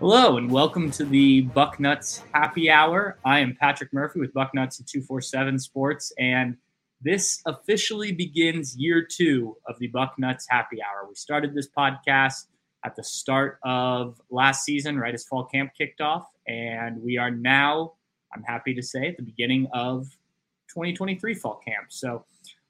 Hello and welcome to the Bucknuts Happy Hour. I am Patrick Murphy with Bucknuts and 247 Sports, and this officially begins year two of the Bucknuts Happy Hour. We started this podcast at the start of last season, right as fall camp kicked off, and we are now, I'm happy to say, at the beginning of 2023 fall camp. So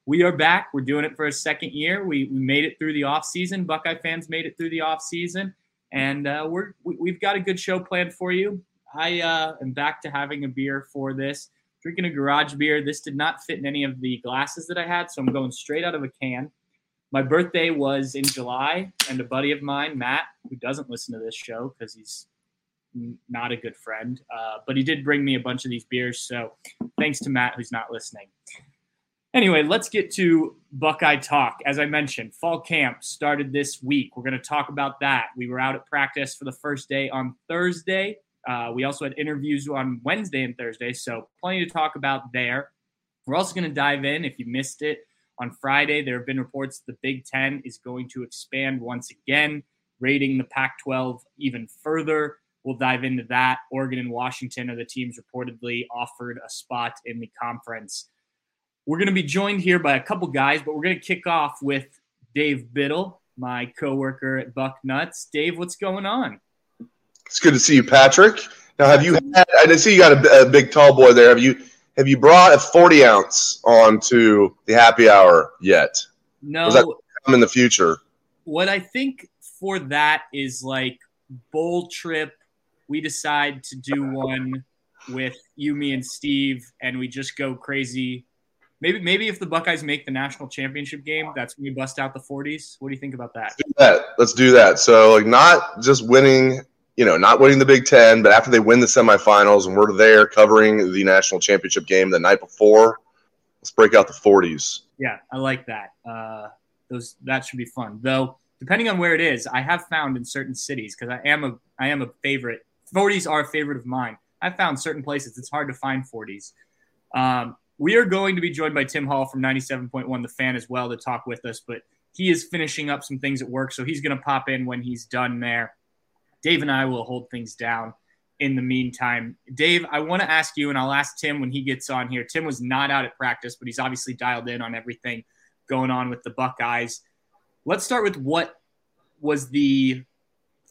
we are back. We're doing it for a second year. We, we made it through the off season. Buckeye fans made it through the off season and uh, we're we, have got a good show planned for you. I uh, am back to having a beer for this. Drinking a garage beer. This did not fit in any of the glasses that I had, so I'm going straight out of a can. My birthday was in July, and a buddy of mine, Matt, who doesn't listen to this show because he's not a good friend, uh, but he did bring me a bunch of these beers. So thanks to Matt, who's not listening. Anyway, let's get to Buckeye Talk. As I mentioned, fall camp started this week. We're going to talk about that. We were out at practice for the first day on Thursday. Uh, we also had interviews on Wednesday and Thursday, so plenty to talk about there. We're also going to dive in, if you missed it, on Friday. There have been reports the Big Ten is going to expand once again, rating the Pac 12 even further. We'll dive into that. Oregon and Washington are the teams reportedly offered a spot in the conference. We're going to be joined here by a couple guys, but we're going to kick off with Dave Biddle, my coworker at Bucknuts. Dave, what's going on? It's good to see you, Patrick. Now, have you had? I see you got a, a big tall boy there. Have you have you brought a forty ounce onto the happy hour yet? No. Or that come in the future? What I think for that is like bowl trip. We decide to do one with you, me, and Steve, and we just go crazy Maybe maybe if the Buckeyes make the national championship game, that's when we bust out the 40s. What do you think about that? Let's do that. Let's do that. So like not just winning, you know, not winning the Big Ten, but after they win the semifinals and we're there covering the national championship game the night before, let's break out the 40s. Yeah, I like that. Uh, those that should be fun. Though depending on where it is, I have found in certain cities because I am a I am a favorite. 40s are a favorite of mine. I've found certain places it's hard to find 40s. Um, we are going to be joined by Tim Hall from 97.1 The Fan as well to talk with us, but he is finishing up some things at work, so he's going to pop in when he's done there. Dave and I will hold things down in the meantime. Dave, I want to ask you, and I'll ask Tim when he gets on here. Tim was not out at practice, but he's obviously dialed in on everything going on with the Buckeyes. Let's start with what was the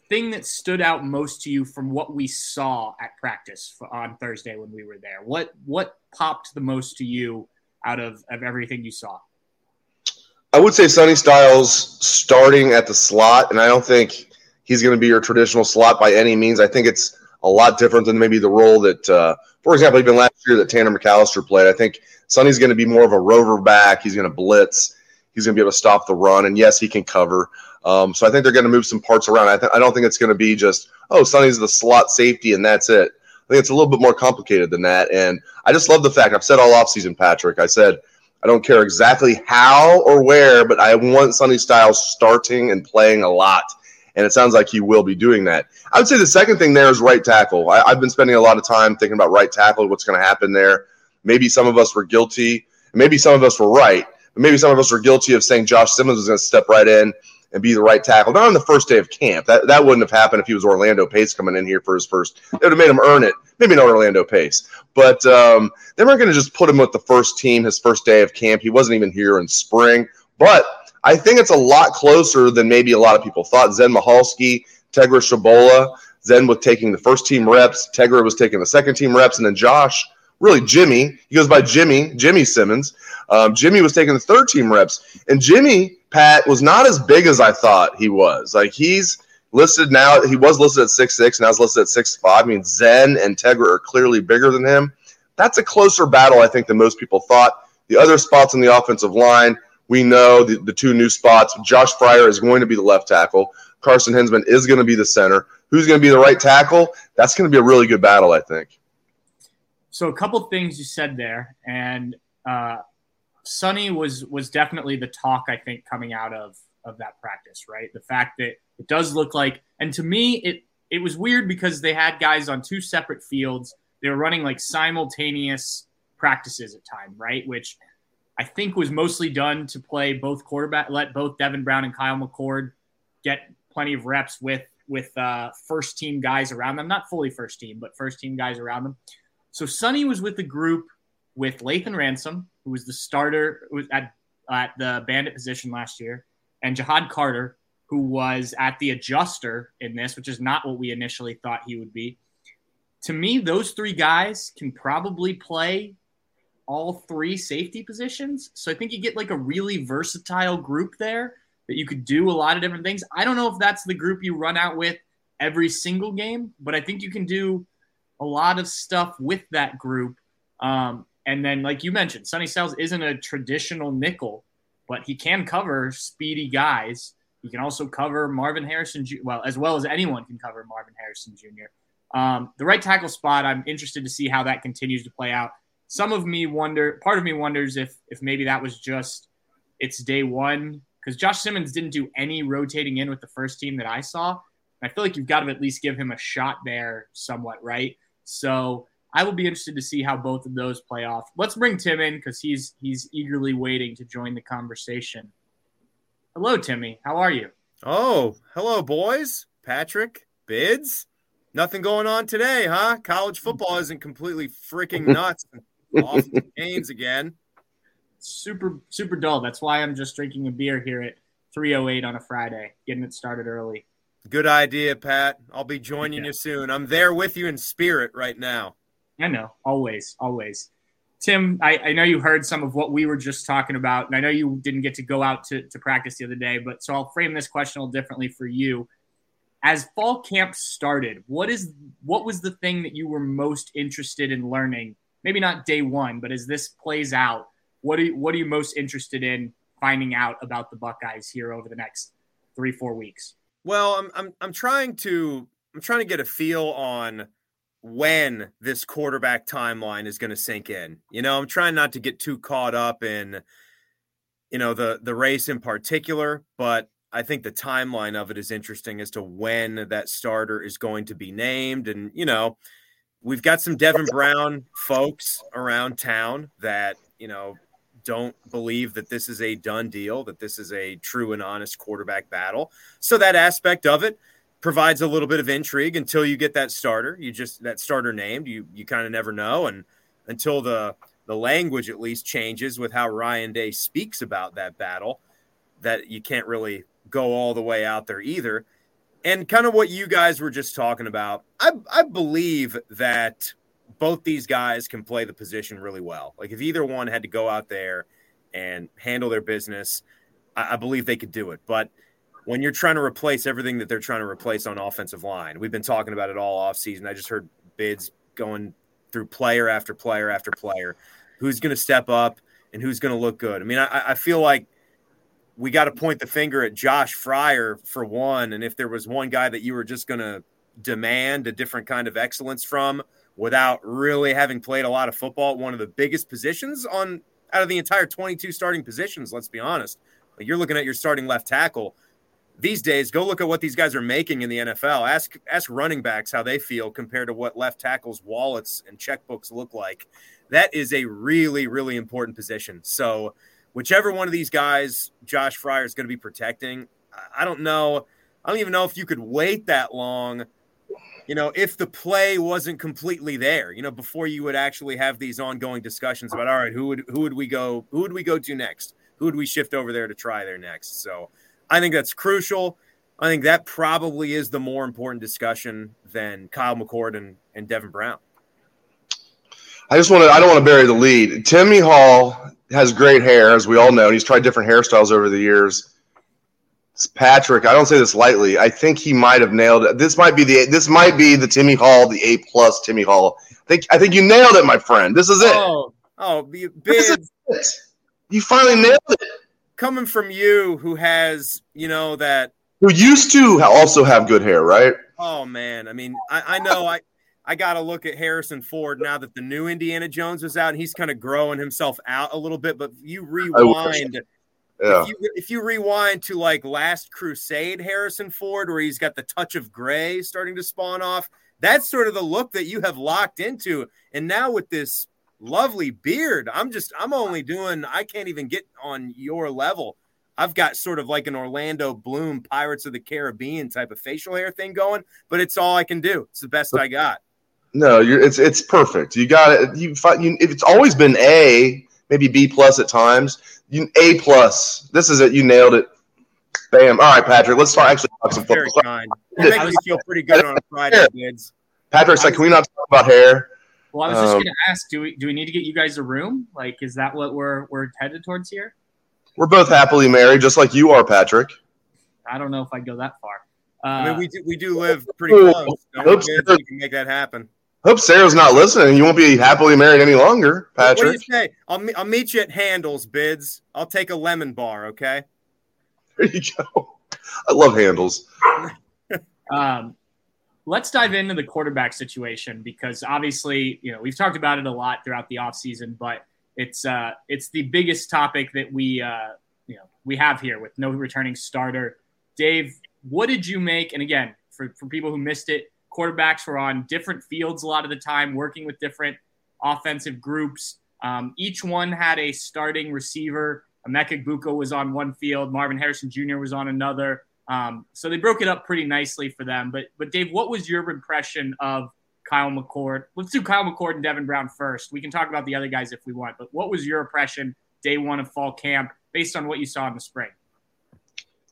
thing that stood out most to you from what we saw at practice on Thursday when we were there? What what popped the most to you out of, of everything you saw? I would say Sonny Styles starting at the slot, and I don't think he's going to be your traditional slot by any means. I think it's a lot different than maybe the role that, uh, for example, even last year that Tanner McCalister played. I think Sonny's going to be more of a rover back. He's going to blitz. He's going to be able to stop the run, and yes, he can cover. Um, so I think they're going to move some parts around. I, th- I don't think it's going to be just oh, Sonny's the slot safety and that's it. I think it's a little bit more complicated than that. And I just love the fact I've said all offseason, Patrick. I said I don't care exactly how or where, but I want Sonny Styles starting and playing a lot. and it sounds like he will be doing that. I would say the second thing there is right tackle. I, have been spending a lot of time thinking about right tackle, what's going to happen there. Maybe some of us were guilty, maybe some of us were right, but maybe some of us were guilty of saying Josh Simmons was going to step right in and be the right tackle. Not on the first day of camp. That that wouldn't have happened if he was Orlando Pace coming in here for his first. It would have made him earn it. Maybe not Orlando Pace, but um, they weren't going to just put him with the first team his first day of camp. He wasn't even here in spring, but I think it's a lot closer than maybe a lot of people thought. Zen Michalski, Tegra Tshabola, Zen was taking the first team reps, Tegra was taking the second team reps, and then Josh, really Jimmy, he goes by Jimmy, Jimmy Simmons. Um, Jimmy was taking the third team reps, and Jimmy Pat was not as big as I thought he was. Like he's listed now, he was listed at six six, now he's listed at six five. I mean, Zen and Tegra are clearly bigger than him. That's a closer battle, I think, than most people thought. The other spots on the offensive line, we know the, the two new spots. Josh Fryar is going to be the left tackle. Carson Hinzman is going to be the center. Who's going to be the right tackle? That's going to be a really good battle, I think. So a couple things you said there, and uh, Sonny was was definitely the talk I think coming out of of that practice, right? The fact that it does look like, and to me, it it was weird because they had guys on two separate fields. They were running like simultaneous practices at time, right? Which I think was mostly done to play both quarterback, let both Devin Brown and Kyle McCord get plenty of reps with with uh, first team guys around them, not fully first team, but first team guys around them. So Sonny was with the group with Lathan Ransom, who was the starter at at the bandit position last year, and Ja'Had Carter, who was at the adjuster in this, which is not what we initially thought he would be. To me, those three guys can probably play all three safety positions. So I think you get like a really versatile group there that you could do a lot of different things. I don't know if that's the group you run out with every single game, but I think you can do a lot of stuff with that group. Um, and then, like you mentioned, Sonny Styles isn't a traditional nickel, but he can cover speedy guys. He can also cover Marvin Harrison, well, as well as anyone can cover Marvin Harrison Jr. Um, the right tackle spot, I'm interested to see how that continues to play out some of me wonder, part of me wonders if if maybe that was just it's day one because Josh Simmons didn't do any rotating in with the first team that I saw. I feel like you've got to at least give him a shot there, somewhat, right? So I will be interested to see how both of those play off. Let's bring Tim in because he's he's eagerly waiting to join the conversation. Hello, Timmy. How are you? Oh, hello, boys. Patrick, Bids. Nothing going on today, huh? College football isn't completely freaking nuts off the chains again. Super, super dull. That's why I'm just drinking a beer here at 3:08 on a Friday, getting it started early. Good idea, Pat. I'll be joining yeah. you soon. I'm there with you in spirit right now. I know, always, always. Tim, I, I, know you heard some of what we were just talking about, and I know you didn't get to go out to, to practice the other day, but so I'll frame this question a little differently for you. As fall camp started, what is what was the thing that you were most interested in learning maybe not day one, but as this plays out, what are you, what are you most interested in finding out about the Buckeyes here over the next three four weeks? Well, I'm I'm I'm trying to I'm trying to get a feel on when this quarterback timeline is going to sink in. You know, I'm trying not to get too caught up in you know the the race in particular, but I think the timeline of it is interesting as to when that starter is going to be named and you know, we've got some Devin Brown folks around town that, you know, don't believe that this is a done deal, that this is a true and honest quarterback battle. So that aspect of it provides a little bit of intrigue until you get that starter. You just that starter named, you you kind of never know and until the the language at least changes with how Ryan Day speaks about that battle that you can't really go all the way out there either and kind of what you guys were just talking about, I, I believe that both these guys can play the position really well. Like if either one had to go out there and handle their business, I, I believe they could do it. But when you're trying to replace everything that they're trying to replace on offensive line, we've been talking about it all offseason. I just heard bids going through player after player after player. Who's going to step up and who's going to look good? I mean, I, I feel like – we got to point the finger at Josh Fryar for one. And if there was one guy that you were just going to demand a different kind of excellence from without really having played a lot of football one of the biggest positions on out of the entire 22 starting positions, let's be honest. You're looking at your starting left tackle. these days, go look at what these guys are making in the NFL. Ask ask running backs how they feel compared to what left tackles' wallets and checkbooks look like. That is a really, really important position. So, whichever one of these guys Josh Fryar is going to be protecting, I don't know. I don't even know if you could wait that long. You know, if the play wasn't completely there, you know, before you would actually have these ongoing discussions about, all right, who would who would we go, who would we go to next? Who would we shift over there to try there next? So, I think that's crucial. I think that probably is the more important discussion than Kyle McCord and, and Devin Brown. I just want to, I don't want to bury the lead. Timmy Hall has great hair, as we all know, and he's tried different hairstyles over the years. Patrick, I don't say this lightly. I think he might have nailed it. This might be the this might be the Timmy Hall, the A plus Timmy Hall. I think I think you nailed it, my friend. This is it. Oh, oh, big. You finally nailed it coming from you who has, you know, that who used to also have good hair, right? Oh man, I mean, I, I know I I got to look at Harrison Ford now that the new Indiana Jones is out, and he's kind of growing himself out a little bit. But you rewind, yeah. if, you, if you rewind to like Last Crusade, Harrison Ford, where he's got the touch of gray starting to spawn off, that's sort of the look that you have locked into. And now with this lovely beard. I'm just, I'm only doing, I can't even get on your level. I've got sort of like an Orlando Bloom Pirates of the Caribbean type of facial hair thing going, but it's all I can do. It's the best I got. No, you're, it's it's perfect. You got it. You, you it's always been A, maybe B plus at times. You A plus. This is it. You nailed it. Bam. All right, Patrick. Let's talk, actually talk some Very football. Kind. It makes me feel pretty good on a Friday, kids. Patrick's like, can we not talk about hair? Well, I was just um, going to ask, do we do we need to get you guys a room? Like, is that what we're we're headed towards here? We're both happily married, just like you are, Patrick. I don't know if I'd go that far. Uh, I mean, we do, we do live pretty close. hope Sarah, we can make that happen. Hope Sarah's not listening. You won't be happily married any longer, Patrick. What do you say? I'll, I'll meet you at Handles, Bids. I'll take a lemon bar, okay? There you go. I love Handles. um, let's dive into the quarterback situation because obviously, you know, we've talked about it a lot throughout the offseason, but it's uh, it's the biggest topic that we uh, you know we have here with no returning starter. Dave, what did you make? And again, for, for people who missed it, quarterbacks were on different fields a lot of the time, working with different offensive groups. Um, each one had a starting receiver. Emeka Egbuka was on one field, Marvin Harrison Jr. was on another. Um, so they broke it up pretty nicely for them. But but Dave, what was your impression of Kyle McCord? Let's do Kyle McCord and Devin Brown first. We can talk about the other guys if we want. But what was your impression day one of fall camp based on what you saw in the spring?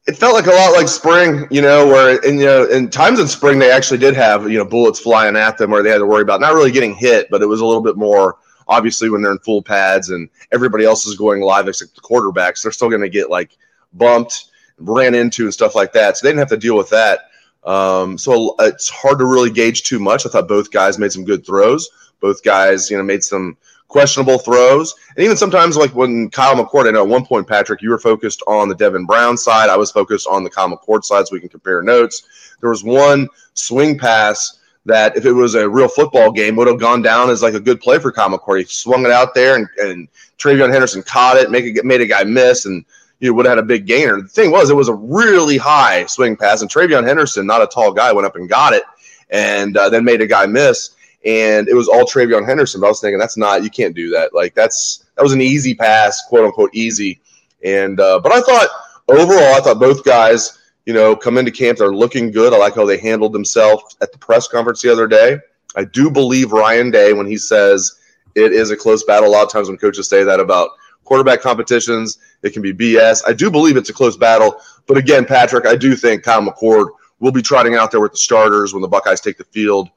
It felt like a lot like spring, you know, where in you know in times in spring they actually did have you know bullets flying at them where they had to worry about not really getting hit, but it was a little bit more obviously when they're in full pads and everybody else is going live except the quarterbacks, they're still going to get like bumped ran into and stuff like that. So they didn't have to deal with that. Um, so it's hard to really gauge too much. I thought both guys made some good throws. Both guys, you know, made some questionable throws. And even sometimes, like when Kyle McCord, I know at one point, Patrick, you were focused on the Devin Brown side. I was focused on the Kyle McCord side so we can compare notes. There was one swing pass that, if it was a real football game, would have gone down as like a good play for Kyle McCord. He swung it out there and, and TreVeyon Henderson caught it, make it, made a guy miss. And you would have had a big gainer. The thing was, it was a really high swing pass, and TreVeyon Henderson, not a tall guy, went up and got it, and uh, then made a guy miss. And it was all TreVeyon Henderson. But I was thinking, that's not, you can't do that. Like that's that was an easy pass, quote unquote easy. And uh, but I thought overall, I thought both guys, you know, come into camp, they're looking good. I like how they handled themselves at the press conference the other day. I do believe Ryan Day when he says it is a close battle. A lot of times when coaches say that about quarterback competitions. It can be BS. I do believe it's a close battle. But again, Patrick, I do think Kyle McCord will be trotting out there with the starters when the Buckeyes take the field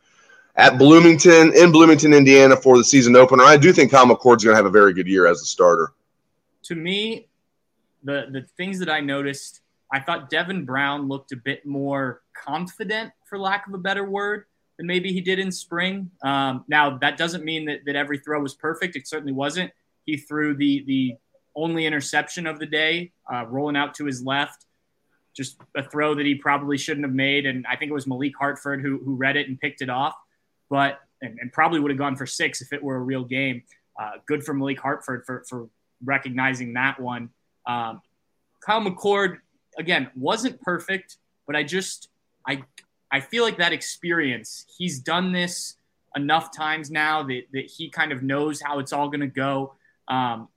at Bloomington, in Bloomington, Indiana for the season opener. I do think Kyle McCord's going to have a very good year as a starter. To me, the, the things that I noticed, I thought Devin Brown looked a bit more confident, for lack of a better word, than maybe he did in spring. Um, now, that doesn't mean that, that every throw was perfect. It certainly wasn't. He threw the the only interception of the day, uh, rolling out to his left. Just a throw that he probably shouldn't have made, and I think it was Malik Hartford who who read it and picked it off, but and, and probably would have gone for six if it were a real game. Uh, good for Malik Hartford for for recognizing that one. Um, Kyle McCord, again wasn't perfect, but I just I I feel like that experience. He's done this enough times now that that he kind of knows how it's all going to go. Um,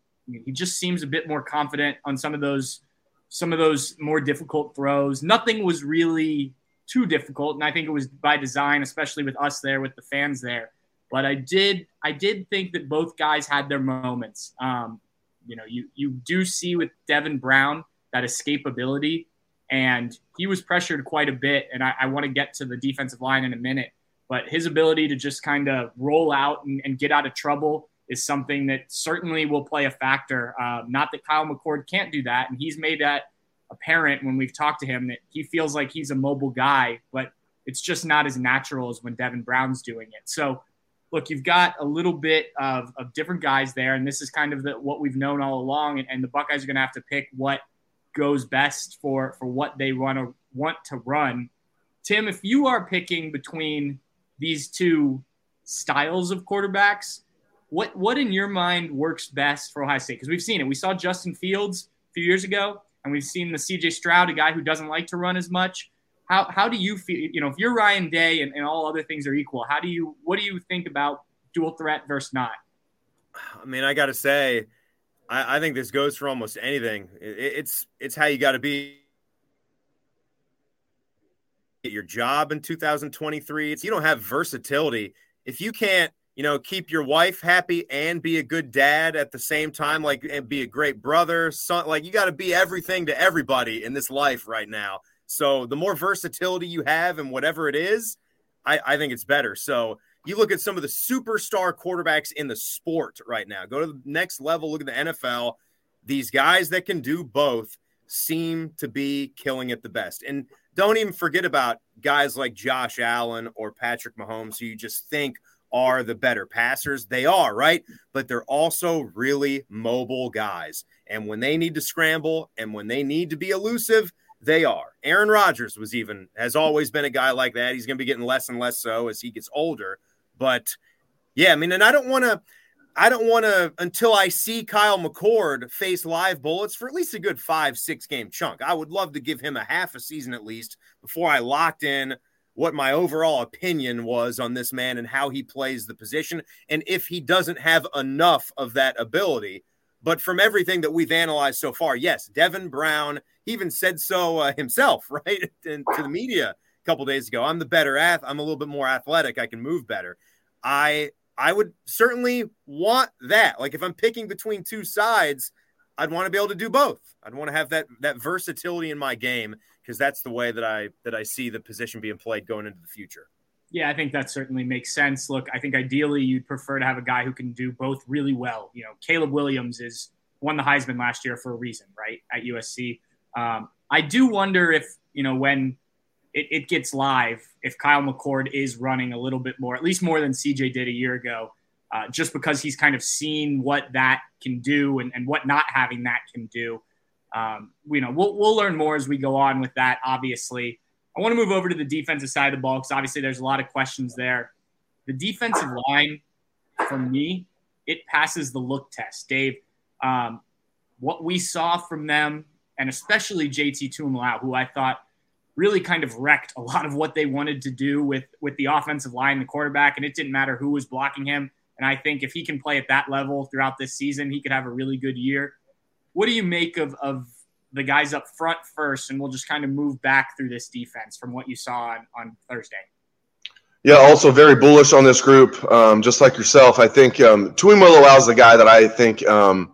he just seems a bit more confident on some of those some of those more difficult throws. Nothing was really too difficult, and I think it was by design, especially with us there, with the fans there. But I did I did think that both guys had their moments. Um, you know, you you do see with Devin Brown that escapability, and he was pressured quite a bit. And I, I want to get to the defensive line in a minute, but his ability to just kind of roll out and, and, get out of trouble is something that certainly will play a factor. Uh, not that Kyle McCord can't do that, and he's made that apparent when we've talked to him that he feels like he's a mobile guy, but it's just not as natural as when Devin Brown's doing it. So look, you've got a little bit of, of different guys there, and this is kind of the, what we've known all along. And, and the Buckeyes are going to have to pick what goes best for for what they want to want to run. Tim, if you are picking between these two styles of quarterbacks, what what in your mind works best for Ohio State? Because we've seen it. We saw Justin Fields a few years ago, and we've seen the CJ Stroud, a guy who doesn't like to run as much. How, how do you feel? You know, if you're Ryan Day and, and all other things are equal, how do you what do you think about dual threat versus not? I mean, I got to say, I, I, think this goes for almost anything. It, it's it's how you got to be at your job in 2023. It's you don't have versatility if you can't you know keep your wife happy and be a good dad at the same time like and be a great brother son like you got to be everything to everybody in this life right now so the more versatility you have and whatever it is, I, I think it's better. So you look at some of the superstar quarterbacks in the sport right now. Go to the next level. Look at the NFL. These guys that can do both seem to be killing it the best. And don't even forget about guys like Josh Allen or Patrick Mahomes, who you just think are the better passers. They are, right? But they're also really mobile guys. And when they need to scramble and when they need to be elusive, they are. Aaron Rodgers was even has always been a guy like that. He's going to be getting less and less so as he gets older. But yeah, I mean, and I don't want to. I don't want to until I see Kyle McCord face live bullets for at least a good five, six game chunk. I would love to give him a half a season at least before I locked in what my overall opinion was on this man and how he plays the position. And if he doesn't have enough of that ability, but from everything that we've analyzed so far, yes, Devin Brown he even said so uh, himself, right, and to the media a couple days ago. I'm the better ath. I'm a little bit more athletic. I can move better. I I would certainly want that. Like if I'm picking between two sides, I'd want to be able to do both. I'd want to have that that versatility in my game because that's the way that I that I see the position being played going into the future. Yeah, I think that certainly makes sense. Look, I think ideally you'd prefer to have a guy who can do both really well. You know, Caleb Williams is won the Heisman last year for a reason, right? At USC. Um, I do wonder if, you know, when it, it, gets live, if Kyle McCord is running a little bit more, at least more than CJ did a year ago, uh, just because he's kind of seen what that can do and, and what not having that can do. Um, you know, we'll, we'll learn more as we go on with that, obviously. I want to move over to the defensive side of the ball because obviously there's a lot of questions there. The defensive line, for me, it passes the look test. Dave, um, what we saw from them and especially JT Tuimoloau, who I thought really kind of wrecked a lot of what they wanted to do with with the offensive line, the quarterback, and it didn't matter who was blocking him. And I think if he can play at that level throughout this season, he could have a really good year. What do you make of of the guys up front first, and we'll just kind of move back through this defense from what you saw on, on Thursday. Yeah, also very bullish on this group, um, just like yourself. I think um, Tuimoloau is the guy that I think um,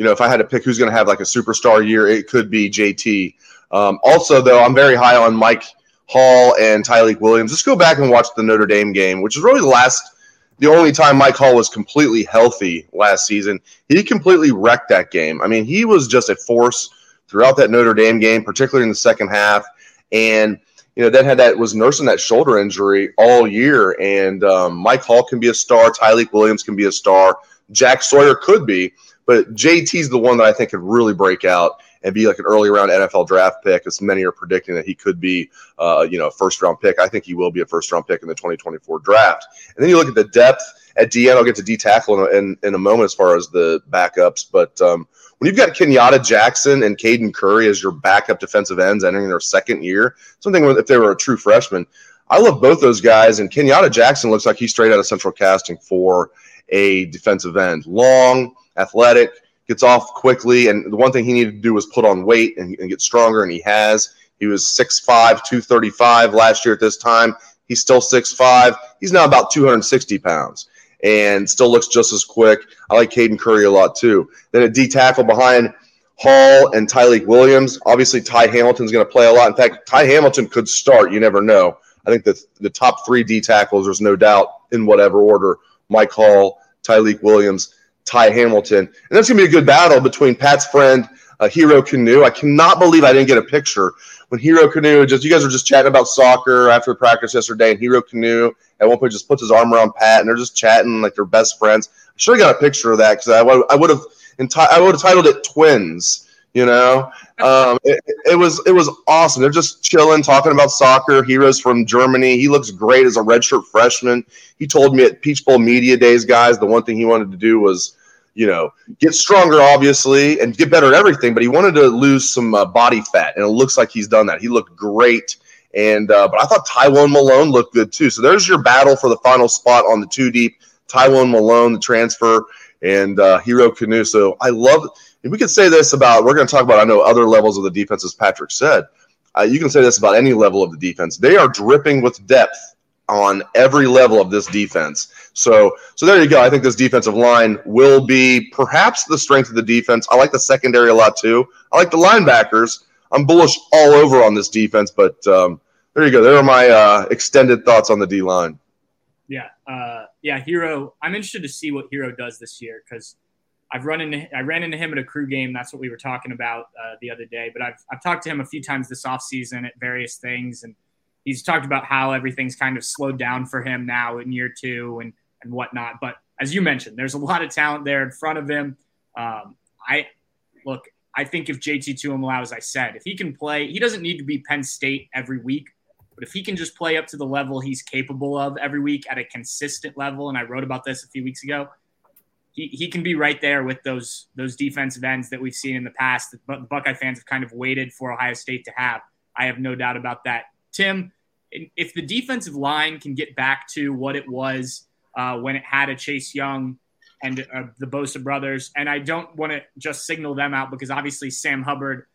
you know, if I had to pick who's going to have like a superstar year, it could be JT. Um, also, though, I'm very high on Mike Hall and Tyleik Williams. Just go back and watch the Notre Dame game, which is really the last, the only time Mike Hall was completely healthy last season. He completely wrecked that game. I mean, he was just a force throughout that Notre Dame game, particularly in the second half. And you know, then had that was nursing that shoulder injury all year. And um, Mike Hall can be a star. Tyleik Williams can be a star. Jack Sawyer could be. But JT's the one that I think could really break out and be like an early round NFL draft pick, as many are predicting that he could be, uh, you know, a first round pick. I think he will be a first round pick in the 2024 draft. And then you look at the depth at DN. I'll get to D tackle in, in, in, a moment as far as the backups. But um, when you've got Kenyatta Jackson and Caden Curry as your backup defensive ends entering their second year, something if they were a true freshman. I love both those guys, and Kenyatta Jackson looks like he's straight out of central casting for a defensive end. Long, athletic, gets off quickly, and the one thing he needed to do was put on weight and, and get stronger, and he has. He was 6'5, 235 last year at this time. He's still 6'5. He's now about 260 pounds and still looks just as quick. I like Caden Curry a lot too. Then a D tackle behind Hall and Tyleik Williams. Obviously, Ty Hamilton's going to play a lot. In fact, Ty Hamilton could start. You never know. I think that the top three D tackles, there's no doubt in whatever order Mike Hall, Tyleik Williams, Ty Hamilton. And that's going to be a good battle between Pat's friend, uh, Hero Kanu. I cannot believe I didn't get a picture when Hero Kanu just, you guys were just chatting about soccer after practice yesterday, and Hero Kanu at one point just puts his arm around Pat, and they're just chatting like they're best friends. I should have got a picture of that because I, I would have enti- I would have titled it Twins. You know, um, it, it, was it was awesome. They're just chilling, talking about soccer. Heroes from Germany. He looks great as a redshirt freshman. He told me at Peach Bowl Media Days, guys, the one thing he wanted to do was, you know, get stronger, obviously, and get better at everything. But he wanted to lose some uh, body fat, and it looks like he's done that. He looked great. And uh, but I thought Tywone Malone looked good too. So there's your battle for the final spot on the two deep. Tywone Malone, the transfer, and uh, Hero Kanu. So I love we could say this about, we're going to talk about, I know, other levels of the defense, as Patrick said. Uh, you can say this about any level of the defense. They are dripping with depth on every level of this defense. So, so there you go. I think this defensive line will be perhaps the strength of the defense. I like the secondary a lot too. I like the linebackers. I'm bullish all over on this defense, but um, there you go. There are my uh, extended thoughts on the D line. Yeah, uh, yeah, Hero. I'm interested to see what Hero does this year because I've run into I ran into him at a crew game. That's what we were talking about uh, the other day. But I've I've talked to him a few times this offseason at various things, and he's talked about how everything's kind of slowed down for him now in year two and and whatnot. But as you mentioned, there's a lot of talent there in front of him. Um, I look. I think if JT Tuimoloau, as I said, if he can play, he doesn't need to be Penn State every week. But if he can just play up to the level he's capable of every week at a consistent level, and I wrote about this a few weeks ago, he, he can be right there with those those defensive ends that we've seen in the past that the Buckeye fans have kind of waited for Ohio State to have. I have no doubt about that. Tim, if the defensive line can get back to what it was uh, when it had a Chase Young and uh, the Bosa brothers, and I don't want to just signal them out because obviously Sam Hubbard,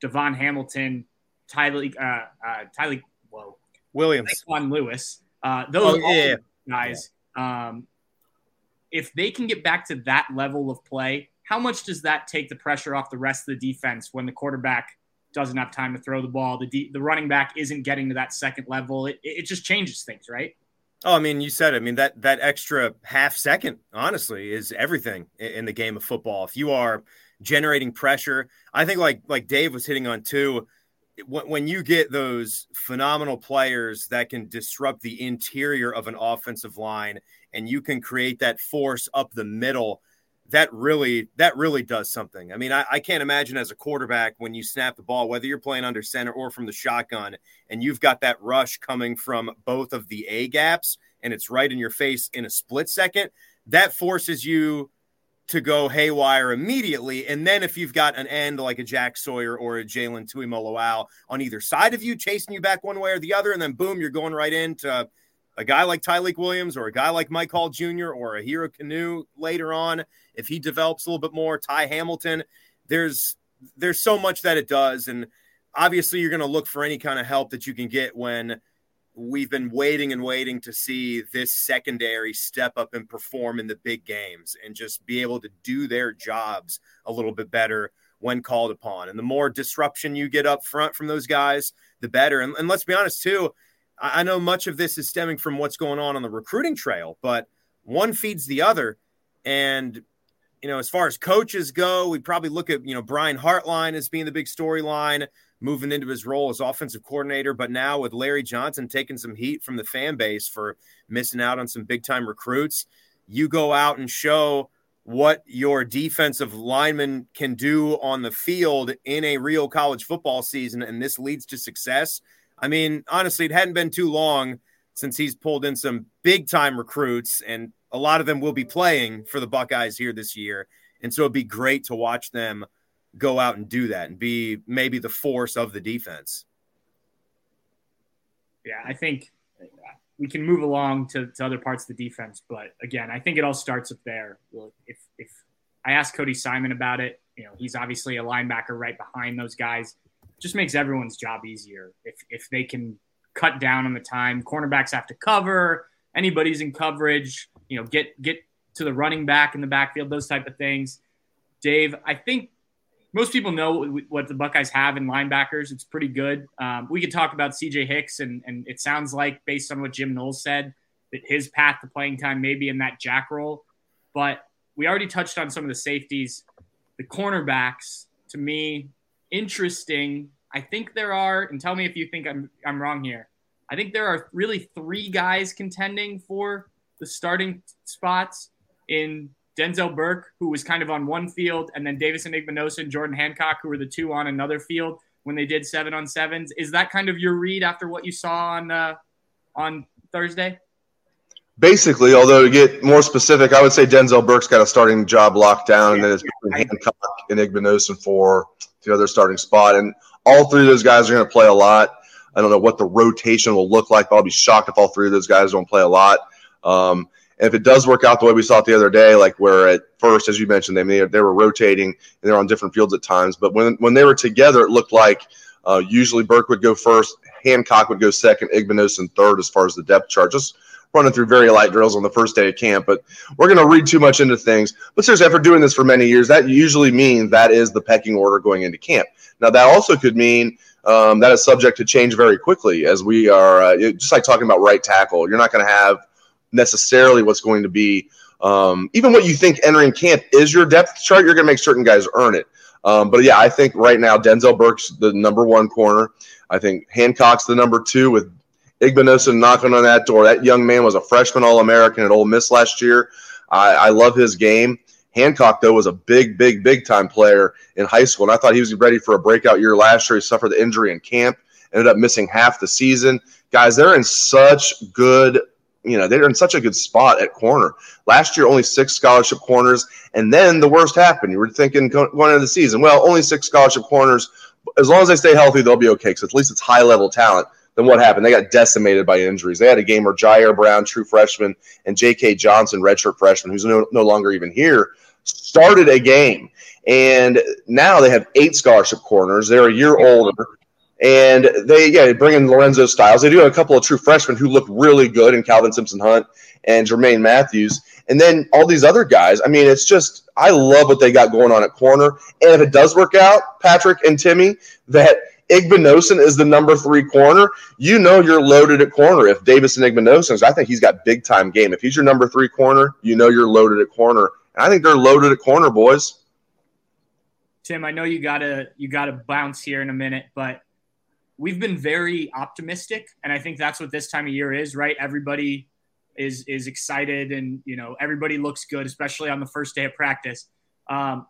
Davon Hamilton, Tyler, uh, uh, Tyler, whoa, Williams, Juan Lewis, uh, those oh, yeah. guys. Um, if they can get back to that level of play, how much does that take the pressure off the rest of the defense when the quarterback doesn't have time to throw the ball? The de- the running back isn't getting to that second level. It, it just changes things, right? Oh, I mean, you said. I mean that that extra half second, honestly, is everything in the game of football. If you are generating pressure, I think like like Dave was hitting on too. When you get those phenomenal players that can disrupt the interior of an offensive line and you can create that force up the middle that really that really does something. I mean, I, I, can't imagine as a quarterback when you snap the ball, whether you're playing under center or from the shotgun, and you've got that rush coming from both of the A gaps, and it's right in your face in a split second. That forces you to go haywire immediately. And then if you've got an end like a Jack Sawyer or a Jalen Tuimoloau on either side of you, chasing you back one way or the other, and then boom, you're going right into a guy like Tyleik Williams or a guy like Mike Hall Jr. or a Hero Kanu later on, if he develops a little bit more, Ty Hamilton, there's there's so much that it does. And obviously you're going to look for any kind of help that you can get when we've been waiting and waiting to see this secondary step up and perform in the big games and just be able to do their jobs a little bit better when called upon. And the more disruption you get up front from those guys, the better. And, and let's be honest, too, I know much of this is stemming from what's going on on the recruiting trail, but one feeds the other. And, you know, as far as coaches go, we probably look at, you know, Brian Hartline as being the big storyline, moving into his role as offensive coordinator. But now with Larry Johnson taking some heat from the fan base for missing out on some big time recruits, you go out and show what your defensive lineman can do on the field in a real college football season, and this leads to success I mean, honestly, it hadn't been too long since he's pulled in some big time recruits, and a lot of them will be playing for the Buckeyes here this year. And so it'd be great to watch them go out and do that and be maybe the force of the defense. Yeah, I think uh, we can move along to, to other parts of the defense, but again, I think it all starts up there. If if I asked Cody Simon about it, you know, he's obviously a linebacker right behind those guys. Just makes everyone's job easier if if they can cut down on the time. Cornerbacks have to cover. Anybody's in coverage. You know, get get to the running back in the backfield. Those type of things. Dave, I think most people know what the Buckeyes have in linebackers. It's pretty good. Um, we could talk about CJ Hicks, and, and it sounds like, based on what Jim Knowles said, that his path to playing time may be in that jack role. But we already touched on some of the safeties. The cornerbacks, to me, interesting. I think there are, and tell me if you think I'm, I'm wrong here. I think there are really three guys contending for the starting spots in Denzel Burke, who was kind of on one field, and then Davison Igbinosun and Jordan Hancock, who were the two on another field when they did seven on sevens. Is that kind of your read after what you saw on uh, on Thursday? Basically, although to get more specific, I would say Denzel Burke's got a starting job locked down, yeah, and then it's between yeah, Hancock and Igbinosun for the other starting spot. And all three of those guys are going to play a lot. I don't know what the rotation will look like, I'll be shocked if all three of those guys don't play a lot. Um, and if it does work out the way we saw it the other day, like where at first, as you mentioned, they they were rotating and they're on different fields at times. But when when they were together, it looked like uh, usually Burke would go first, Hancock would go second, Igbinosun third as far as the depth chart. Just running through very light drills on the first day of camp. But we're going to read too much into things. But seriously, after doing this for many years, that usually means that is the pecking order going into camp. Now that also could mean um, that is subject to change very quickly as we are uh, just like talking about right tackle. You're not going to have necessarily what's going to be um, even what you think entering camp is your depth chart. You're going to make certain guys earn it. Um, but yeah, I think right now Denzel Burke's the number one corner. I think Hancock's the number two with Igbinosun knocking on that door. That young man was a freshman All American at Ole Miss last year. I, I love his game. Hancock, though, was a big, big, big time player in high school. And I thought he was ready for a breakout year last year. He suffered the injury in camp, ended up missing half the season. Guys, they're in such good you know they're in such a good spot at corner. Last year, only six scholarship corners, and then the worst happened. You were thinking going into the season, well, only six scholarship corners. As long as they stay healthy, they'll be okay. Because at least it's high level talent. Then what happened? They got decimated by injuries. They had a game where Jyaire Brown, true freshman, and J.K. Johnson, redshirt freshman, who's no, no longer even here, started a game. And now they have eight scholarship corners. They're a year older. And they, yeah, bring in Lorenzo Styles. They do have a couple of true freshmen who look really good in Calvin Simpson Hunt and Jermaine Matthews. And then all these other guys. I mean, it's just, I love what they got going on at corner. And if it does work out, Patrick and Timmy, that Igbinosun is the number three corner, you know you're loaded at corner. If Davison Igbinosun, I think he's got big time game. If he's your number three corner, you know you're loaded at corner. And I think they're loaded at corner, boys. Tim, I know you gotta you gotta bounce here in a minute, but we've been very optimistic, and I think that's what this time of year is, right? Everybody is is excited, and you know everybody looks good, especially on the first day of practice. Um,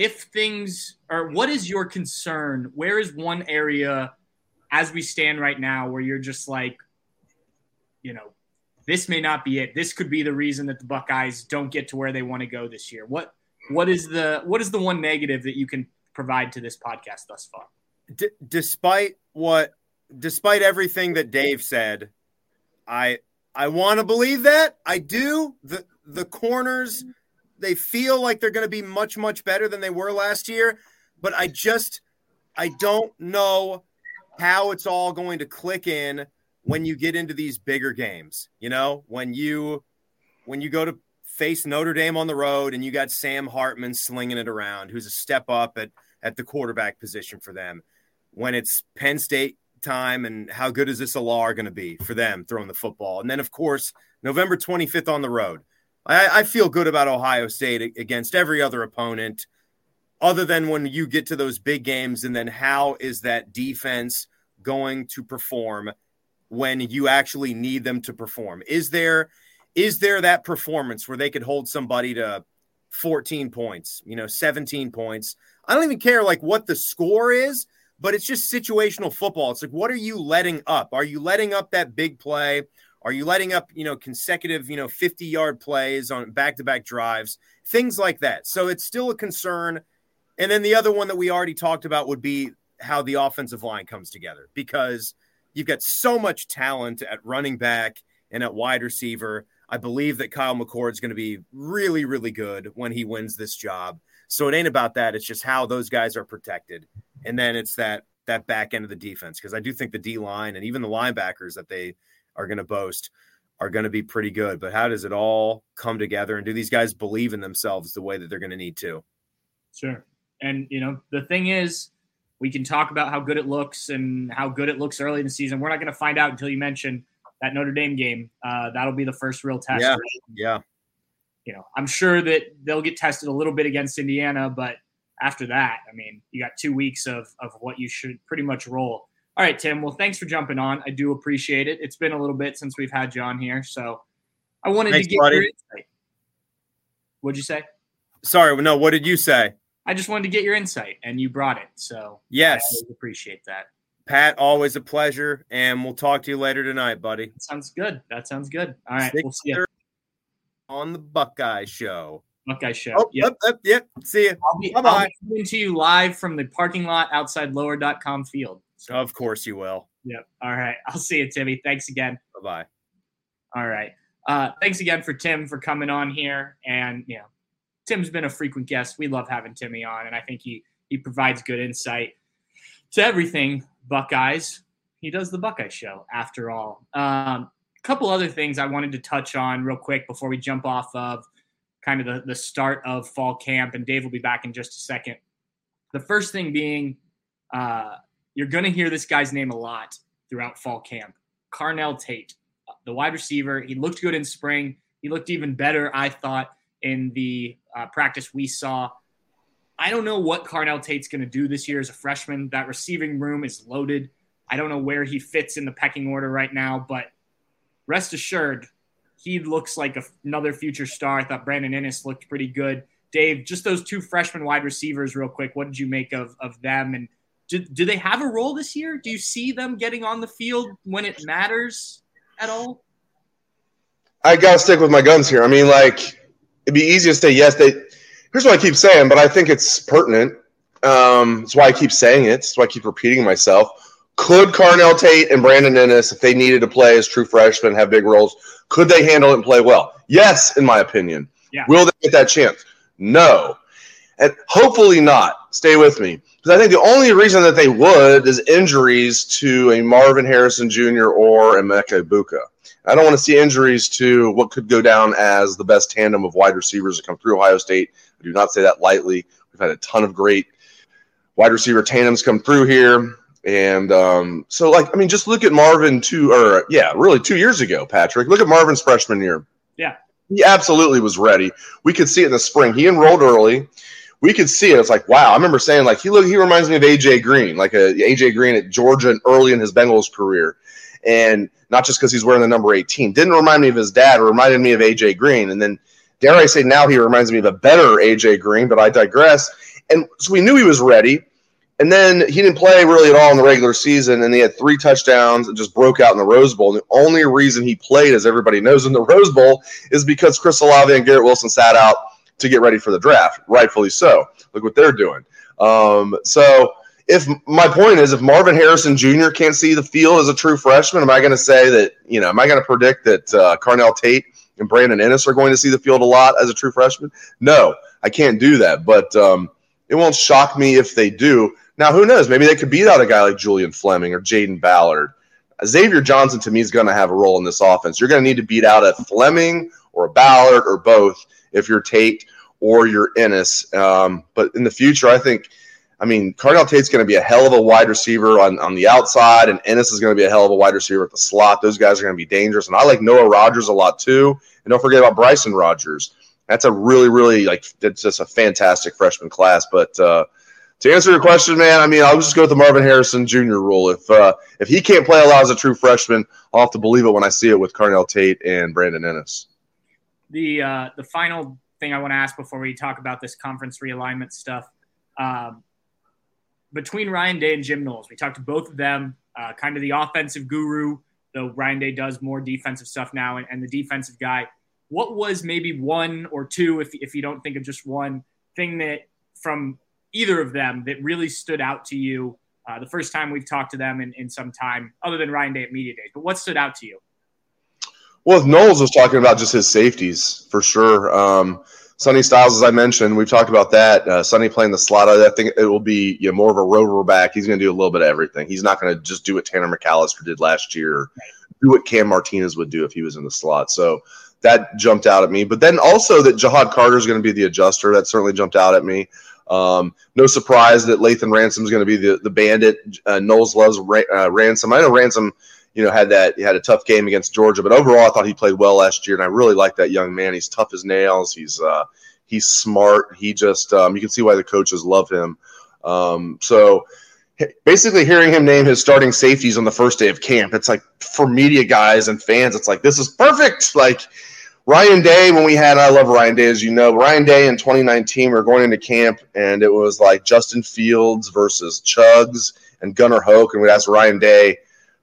if things or what is your concern? Where is one area as we stand right now where you're just like, you know, this may not be it. This could be the reason that the Buckeyes don't get to where they want to go this year. What what is the what is the one negative that you can provide to this podcast thus far? D- despite what, despite everything that Dave said, I I want to believe that I do. the The corners they feel like they're going to be much much better than they were last year, but I just I don't know how it's all going to click in when you get into these bigger games. You know, when you when you go to face Notre Dame on the road and you got Sam Hartman slinging it around, who's a step up at at the quarterback position for them when it's Penn State time and how good is this Allar going to be for them throwing the football? And then, of course, November 25th on the road. I, I, feel good about Ohio State against every other opponent, other than when you get to those big games. And then, how is that defense going to perform when you actually need them to perform? Is there is there that performance where they could hold somebody to 14 points, you know, 17 points? I don't even care like what the score is but it's just situational football. It's like, what are you letting up? Are you letting up that big play Are you letting up, you know, consecutive, you know, 50 yard plays on back to back drives, things like that? So it's still a concern. And then the other one that we already talked about would be how the offensive line comes together because you've got so much talent at running back and at wide receiver. I believe that Kyle McCord is going to be really, really good when he wins this job. So it ain't about that. It's just how those guys are protected. And then it's that that back end of the defense because I do think the D line and even the linebackers that they are going to boast are going to be pretty good. But how does it all come together? And do these guys believe in themselves the way that they're going to need to? Sure. And, you know, the thing is, we can talk about how good it looks and how good it looks early in the season. We're not going to find out until you mention that Notre Dame game. Uh, that'll be the first real test. Yeah. Yeah. You know, I'm sure that they'll get tested a little bit against Indiana, but after that, I mean, you got two weeks of, of what you should pretty much roll. All right, Tim. Well, thanks for jumping on. I do appreciate it. It's been a little bit since we've had John here, so I wanted thanks, to get buddy. your insight. What'd you say? Sorry, no. What did you say? I just wanted to get your insight, and you brought it. So yes, I appreciate that. Pat, always a pleasure, and we'll talk to you later tonight, buddy. That sounds good. That sounds good. All right, we'll see you on the Buckeye Show. Buckeye Show. Oh, yep, yep, yep. See you. Bye bye. I'll be coming to you live from the parking lot outside lower.com field. So, of course you will. Yep. All right. I'll see you, Timmy. Thanks again. Bye bye. All right. Uh, thanks again for Tim for coming on here. And, you know, Tim's been a frequent guest. We love having Timmy on, and I think he he provides good insight to everything Buckeyes. He does the Buckeye Show, after all. Um, a couple other things I wanted to touch on real quick before we jump off of kind of the, the start of fall camp, and Dave will be back in just a second. The first thing being, uh, you're going to hear this guy's name a lot throughout fall camp. Carnell Tate, the wide receiver. He looked good in spring. He looked even better, I thought, in the uh, practice we saw. I don't know what Carnell Tate's going to do this year as a freshman. That receiving room is loaded. I don't know where he fits in the pecking order right now, but rest assured, he looks like another future star. I thought Brandon Inniss looked pretty good. Dave, just those two freshman wide receivers, real quick. What did you make of, of them? And do, do they have a role this year? Do you see them getting on the field when it matters at all? I got to stick with my guns here. I mean, like, it'd be easy to say yes. They here's what I keep saying, but I think it's pertinent. Um, that's why I keep saying it. That's why I keep repeating myself. Could Carnell Tate and Brandon Inniss, if they needed to play as true freshmen, have big roles? Could they handle it and play well? Yes, in my opinion. Yeah. Will they get that chance? No. And hopefully not. Stay with me. Because I think the only reason that they would is injuries to a Marvin Harrison Jr. or Emeka Egbuka. I don't want to see injuries to what could go down as the best tandem of wide receivers that come through Ohio State. I do not say that lightly. We've had a ton of great wide receiver tandems come through here. And um, so, like, I mean, just look at Marvin two, or yeah, really two years ago, Patrick. Look at Marvin's freshman year. Yeah. He absolutely was ready. We could see it in the spring. He enrolled early. We could see it. It's like, wow. I remember saying, like, he look, he reminds me of AJ Green, like a AJ Green at Georgia and early in his Bengals career. And not just because he's wearing the number 18. Didn't remind me of his dad, reminded me of AJ Green. And then, dare I say, now he reminds me of a better AJ Green, but I digress. And so we knew he was ready. And then he didn't play really at all in the regular season, and he had three touchdowns and just broke out in the Rose Bowl. And the only reason he played, as everybody knows, in the Rose Bowl is because Chris Olave and Garrett Wilson sat out to get ready for the draft. Rightfully so. Look what they're doing. Um, so if my point is, if Marvin Harrison Jr. can't see the field as a true freshman, am I going to say that you know? Am I going to predict that uh, Carnell Tate and Brandon Inniss are going to see the field a lot as a true freshman? No, I can't do that. But um, it won't shock me if they do. Now, who knows? Maybe they could beat out a guy like Julian Fleming or Jayden Ballard. Xavier Johnson to me is going to have a role in this offense. You're going to need to beat out a Fleming or a Ballard or both if you're Tate or you're Inniss. Um, but in the future, I think I mean, Carnell Tate's going to be a hell of a wide receiver on, on the outside, and Inniss is going to be a hell of a wide receiver at the slot. Those guys are going to be dangerous. And I like Noah Rogers a lot too. And don't forget about Bryson Rodgers. That's a really, really like it's just a fantastic freshman class. But uh, to answer your question, man, I mean, I'll just go with the Marvin Harrison Jr. rule. If uh, if he can't play a lot as a true freshman, I'll have to believe it when I see it with Carnell Tate and Brandon Inniss. The uh, the final thing I want to ask before we talk about this conference realignment stuff. Um, between Ryan Day and Jim Knowles. We talked to both of them, uh, kind of the offensive guru though Ryan Day does more defensive stuff now and, and the defensive guy. What was maybe one or two, if, if you don't think of just one thing that from either of them that really stood out to you uh, the first time we've talked to them in, in some time, other than Ryan Day at Media Days? But what stood out to you? Well, Knowles was talking about just his safeties for sure. Um, Sonny Styles, as I mentioned, we've talked about that. Uh, Sonny playing the slot. I think it will be you know, more of a rover back. He's going to do a little bit of everything. He's not going to just do what Tanner McCalister did last year, do what Cam Martinez would do if he was in the slot. So that jumped out at me. But then also that Ja'Had Carter is going to be the adjuster. That certainly jumped out at me. Um, no surprise that Lathan Ransom is going to be the, the bandit. Uh, Knowles loves Ra- uh, Ransom. I know Ransom – you know, had that he had a tough game against Georgia, but overall, I thought he played well last year, and I really like that young man. He's tough as nails. He's uh, he's smart. He just um, you can see why the coaches love him. Um, so basically, hearing him name his starting safeties on the first day of camp, it's like for media guys and fans, it's like this is perfect. Like Ryan Day, when we had, I love Ryan Day, as you know. Ryan Day in 2019, we were going into camp, and it was like Justin Fields versus Chugs and Gunnar Hoak, and we asked Ryan Day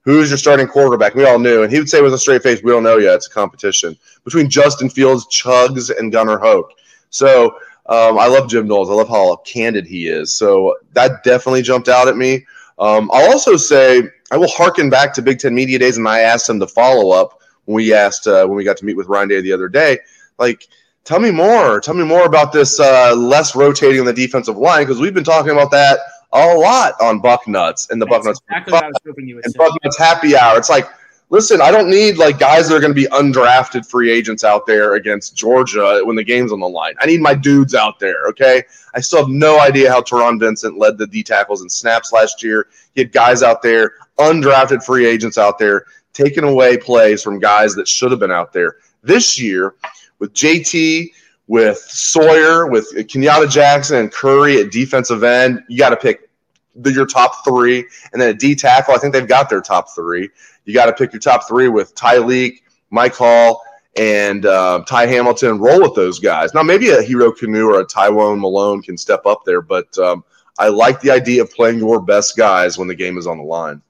who's your starting quarterback? We all knew. And he would say with a straight face, we don't know yet. It's a competition between Justin Fields, Chugs, and Gunnar Hoak. So um, I love Jim Knowles. I love how candid he is. So that definitely jumped out at me. Um, I'll also say I will harken back to Big Ten Media Days, and I asked him to follow up when we asked uh, when we got to meet with Ryan Day the other day. Like, tell me more. Tell me more about this uh, less rotating on the defensive line because we've been talking about that – a lot on Bucknuts and the Bucknuts. Exactly what I was hoping you would and. Bucknuts happy hour. It's like, listen, I don't need like guys that are going to be undrafted free agents out there against Georgia when the game's on the line. I need my dudes out there. Okay. I still have no idea how Taron Vincent led the D tackles and snaps last year. He had guys out there, undrafted free agents out there, taking away plays from guys that should have been out there. This year, with JT, with Sawyer, with Kenyatta Jackson and Curry at defensive end. You got to pick the, your top three. And then at D tackle, I think they've got their top three. You got to pick your top three with Tyleik, Mike Hall, and uh, Ty Hamilton. Roll with those guys. Now, maybe a Hero Kanu or a Tywone Malone can step up there, but um, I like the idea of playing your best guys when the game is on the line.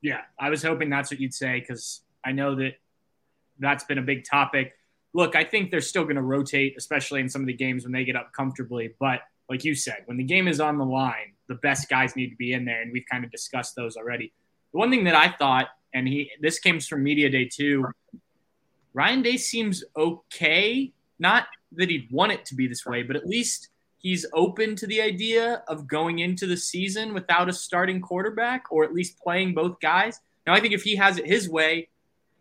Yeah, I was hoping that's what you'd say because I know that that's been a big topic look, I think they're still going to rotate, especially in some of the games when they get up comfortably. But like you said, when the game is on the line, the best guys need to be in there, and we've kind of discussed those already. The one thing that I thought, and he this came from media day too, Ryan Day seems okay. Not that he'd want it to be this way, but at least he's open to the idea of going into the season without a starting quarterback, or at least playing both guys. Now, I think if he has it his way,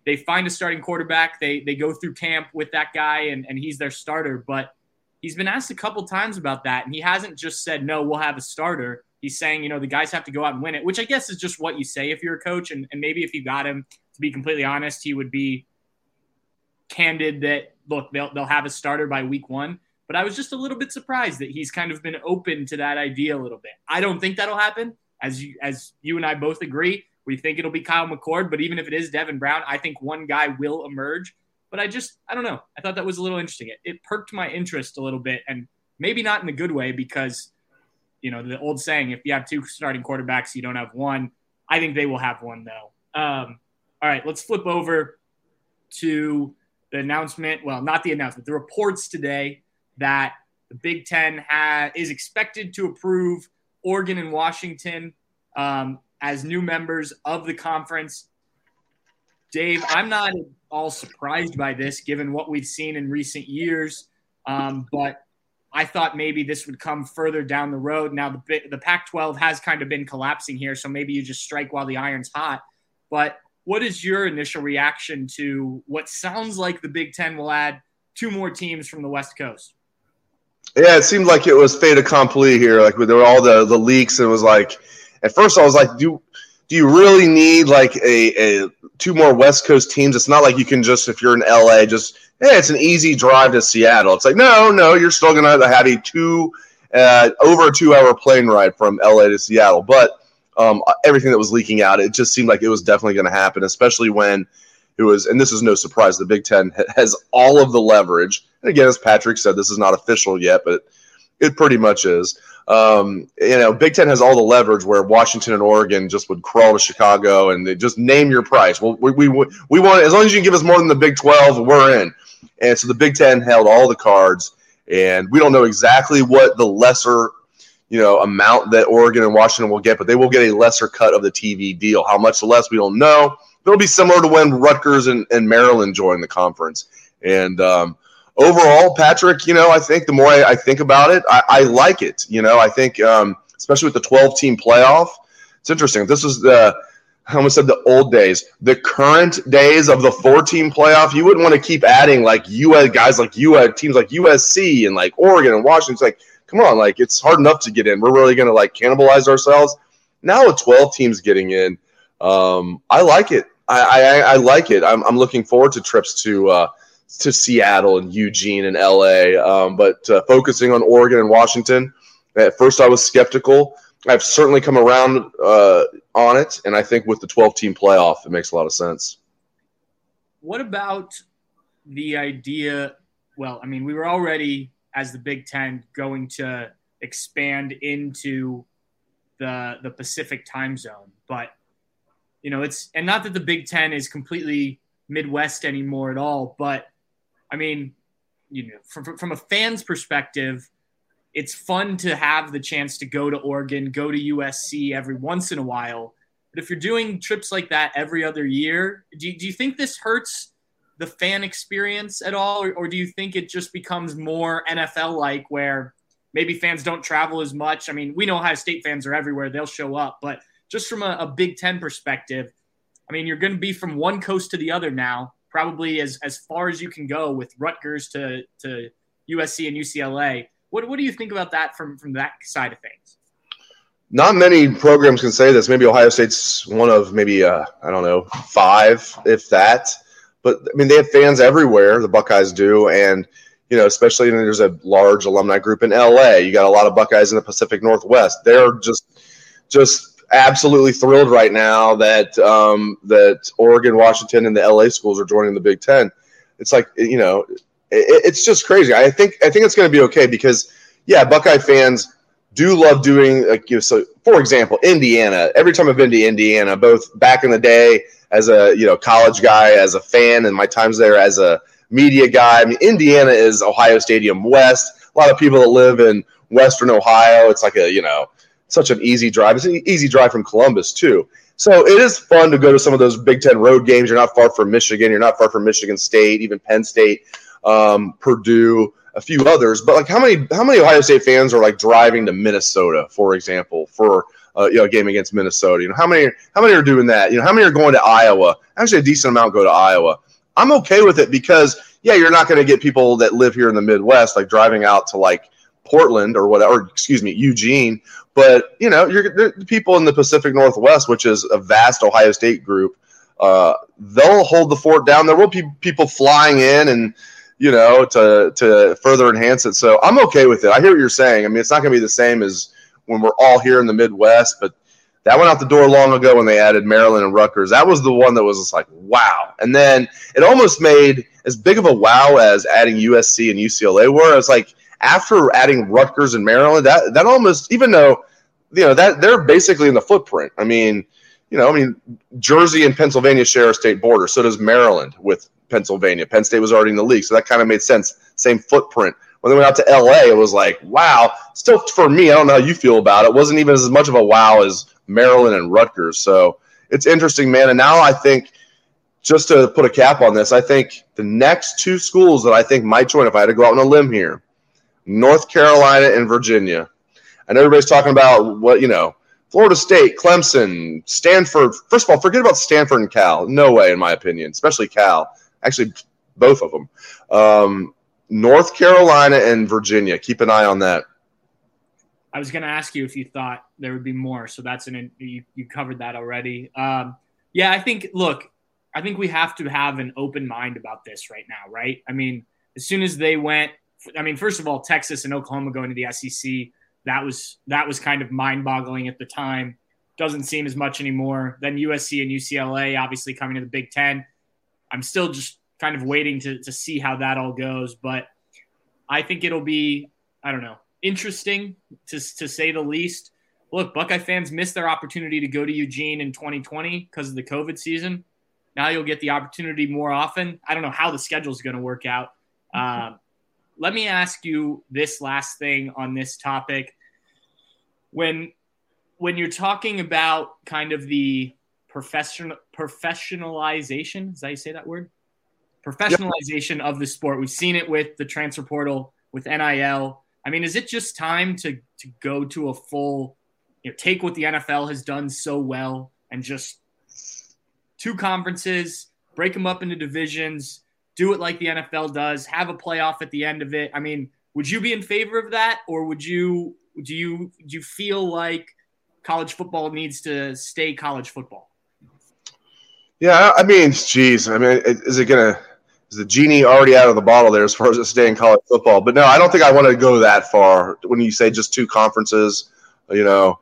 they find a starting quarterback. They they go through camp with that guy, and, and he's their starter. But he's been asked a couple times about that, and he hasn't just said no. We'll have a starter. He's saying, you know, the guys have to go out and win it, which I guess is just what you say if you're a coach. And, and maybe if you got him, to be completely honest, he would be candid that look, they'll they'll have a starter by week one. But I was just a little bit surprised that he's kind of been open to that idea a little bit. I don't think that'll happen, as you as you and I both agree. We think it'll be Kyle McCord, but even if it is Devin Brown, I think one guy will emerge. But I just, I don't know. I thought that was a little interesting. It, it perked my interest a little bit, and maybe not in a good way because, you know, the old saying, if you have two starting quarterbacks, you don't have one. I think they will have one, though. Um, all right, let's flip over to the announcement. Well, not the announcement, the reports today that the Big Ten ha- is expected to approve Oregon and Washington um, as new members of the conference. Dave, I'm not all surprised by this given what we've seen in recent years, um, but I thought maybe this would come further down the road. Now, the, the Pac 12 has kind of been collapsing here, so maybe you just strike while the iron's hot. But what is your initial reaction to what sounds like the Big Ten will add two more teams from the West Coast? Yeah, it seemed like it was fait accompli here. Like there were all the the leaks, and it was like at first I was like, do do you really need like a, a two more West Coast teams? It's not like you can just if you're in LA, just hey, it's an easy drive to Seattle. It's like no, no, you're still gonna have a two uh, over a two hour plane ride from LA to Seattle. But um, everything that was leaking out, it just seemed like it was definitely going to happen, especially when it was. And this is no surprise. The Big Ten has all of the leverage. And again, as Patrick said, this is not official yet, but it pretty much is Um, you know, Big Ten has all the leverage where Washington and Oregon just would crawl to Chicago and they just name your price. Well, we, we, we want as long as you can give us more than the Big Twelve, we're in. And so the Big Ten held all the cards, and we don't know exactly what the lesser you know amount that Oregon and Washington will get, but they will get a lesser cut of the TV deal. How much less we don't know. It'll be similar to when Rutgers and, and Maryland joined the conference. And um, overall, Patrick, you know, I think the more I, I think about it, I, I, like it. You know, I think um, especially with the 12 team playoff, it's interesting. This is the I almost said the old days, the current days of the four team playoff. You wouldn't want to keep adding like US guys like US teams like USC and like Oregon and Washington. It's like come on, like it's hard enough to get in. We're really going to like cannibalize ourselves. Now with 12 teams getting in, um, I like it. I, I, I, like it. I'm, I'm looking forward to trips to uh, to Seattle and Eugene and LA. Um, but uh, focusing on Oregon and Washington, at first I was skeptical. I've certainly come around uh, on it, and I think with the 12 team playoff, it makes a lot of sense. What about the idea? Well, I mean, we were already as the Big Ten going to expand into the the Pacific time zone. But you know, it's and not that the Big Ten is completely Midwest anymore at all. But I mean, you know, from from a fan's perspective, it's fun to have the chance to go to Oregon, go to USC every once in a while. But if you're doing trips like that every other year, do you, do you think this hurts the fan experience at all, or, or do you think it just becomes more NFL like where maybe fans don't travel as much? I mean, we know Ohio State fans are everywhere; they'll show up, but just from a, a Big Ten perspective, I mean, you're going to be from one coast to the other now, probably as as far as you can go with Rutgers to to USC and UCLA. What what do you think about that from from that side of things? Not many programs can say this. Maybe Ohio State's one of maybe uh, I don't know five, if that. But I mean, they have fans everywhere. The Buckeyes do, and you know, especially when there's a large alumni group in LA. You got a lot of Buckeyes in the Pacific Northwest. They're just just absolutely thrilled right now that um, that Oregon, Washington, and the LA schools are joining the Big Ten. It's like you know, it, it's just crazy. I think I think it's going to be okay because yeah, Buckeye fans do love doing like you know, so for example, Indiana. Every time I've been to Indiana, both back in the day as a you know college guy, as a fan, and my times there as a media guy. I mean, Indiana is Ohio Stadium West. A lot of people that live in Western Ohio, it's like a you know such an easy drive. It's an easy drive from Columbus too. So it is fun to go to some of those Big Ten road games. You're not far from Michigan. You're not far from Michigan State, even Penn State, um, Purdue, a few others. But like, how many how many Ohio State fans are like driving to Minnesota, for example, for uh, you know, a game against Minnesota. You know, how many how many are doing that? You know, how many are going to Iowa? Actually, a decent amount go to Iowa. I'm okay with it because yeah, you're not going to get people that live here in the Midwest like driving out to like Portland or whatever, excuse me, Eugene. But you know, you're the people in the Pacific Northwest, which is a vast Ohio State group. Uh, they'll hold the fort down. There will be people flying in and you know to to further enhance it. So I'm okay with it. I hear what you're saying. I mean, it's not going to be the same as when we're all here in the Midwest. But that went out the door long ago when they added Maryland and Rutgers. That was the one that was just like, wow. And then it almost made as big of a wow as adding USC and UCLA were. It's like after adding Rutgers and Maryland, that that almost even though you know that they're basically in the footprint. I mean, you know, I mean, Jersey and Pennsylvania share a state border. So does Maryland with Pennsylvania. Penn State was already in the league, so that kind of made sense. Same footprint. When they went out to LA, it was like, wow. Still, for me, I don't know how you feel about it. it wasn't even as much of a wow as Maryland and Rutgers. So it's interesting, man. And now I think, just to put a cap on this, I think the next two schools that I think might join, if I had to go out on a limb here, North Carolina and Virginia. Know everybody's talking about what, you know, Florida State, Clemson, Stanford. First of all, forget about Stanford and Cal. No way, in my opinion, especially Cal. Actually, both of them. Um, North Carolina and Virginia. Keep an eye on that. I was going to ask you if you thought there would be more, so that's an you, you covered that already. Um, yeah, I think. Look, I think we have to have an open mind about this right now, right? I mean, as soon as they went, I mean, first of all, Texas and Oklahoma going to the SEC, that was that was kind of mind-boggling at the time. Doesn't seem as much anymore. Then USC and UCLA, obviously coming to the Big Ten. I'm still just kind of waiting to, to see how that all goes. But I think it'll be, I don't know, interesting to, to say the least. Look, Buckeye fans missed their opportunity to go to Eugene in 2020 because of the COVID season. Now you'll get the opportunity more often. I don't know how the schedule is going to work out. Uh, let me ask you this last thing on this topic. When when you're talking about kind of the professional professionalization, is that you say that word? Professionalization yep. of the sport. We've seen it with the transfer portal, with NIL. I mean, is it just time to to go to a full, you know, take what the NFL has done so well and just two conferences, break them up into divisions, do it like the NFL does, have a playoff at the end of it. I mean, would you be in favor of that, or would you do you do you feel like college football needs to stay college football? Yeah, I mean, geez, I mean, is it gonna is the genie already out of the bottle there as far as staying college football? But no, I don't think I want to go that far. When you say just two conferences, you know,